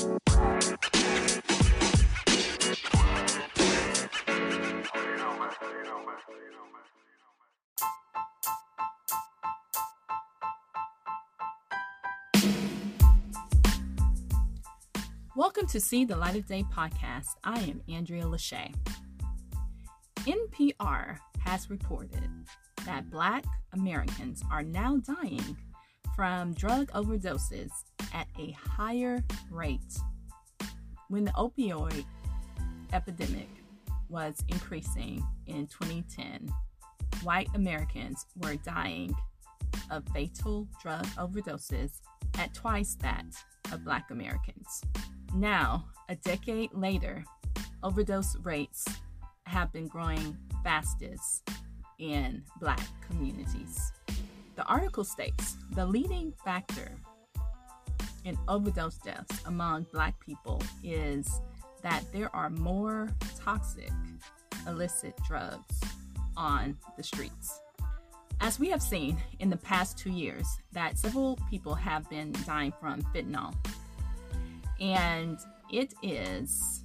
Welcome to See the Light of Day podcast. I am Andrea Lachey. NPR has reported that Black Americans are now dying from drug overdoses at a higher rate. When the opioid epidemic was increasing in 2010, white Americans were dying of fatal drug overdoses at twice that of black Americans. Now, a decade later, overdose rates have been growing fastest in black communities. The article states the leading factor in overdose deaths among black people is that there are more toxic illicit drugs on the streets. As we have seen in the past two years, that several people have been dying from fentanyl, and it is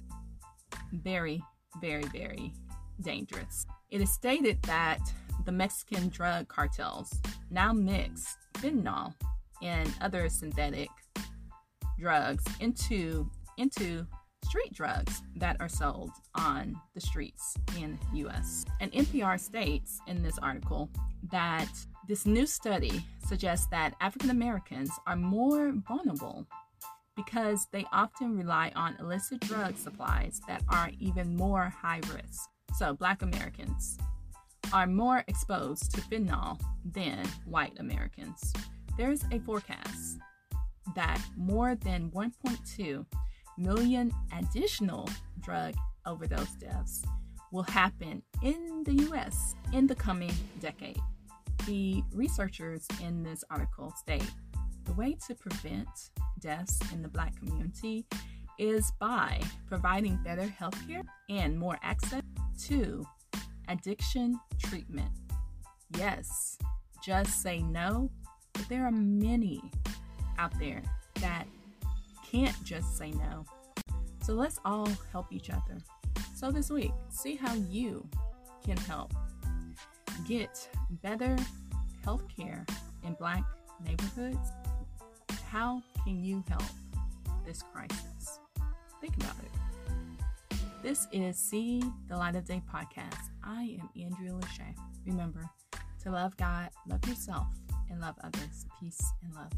very, very, very dangerous. It is stated that the Mexican drug cartels now mix fentanyl and other synthetic drugs into into street drugs that are sold on the streets in US. And NPR states in this article that this new study suggests that African Americans are more vulnerable because they often rely on illicit drug supplies that are even more high risk. So, Black Americans are more exposed to fentanyl than white Americans. There's a forecast that more than 1.2 million additional drug overdose deaths will happen in the US in the coming decade. The researchers in this article state the way to prevent deaths in the Black community is by providing better healthcare and more access to addiction treatment. Yes, just say no, but there are many out there that can't just say no. So let's all help each other. So this week, see how you can help get better healthcare in Black neighborhoods how can you help this crisis? Think about it. This is See the Light of Day podcast. I am Andrea Lachey. Remember to love God, love yourself, and love others. Peace and love.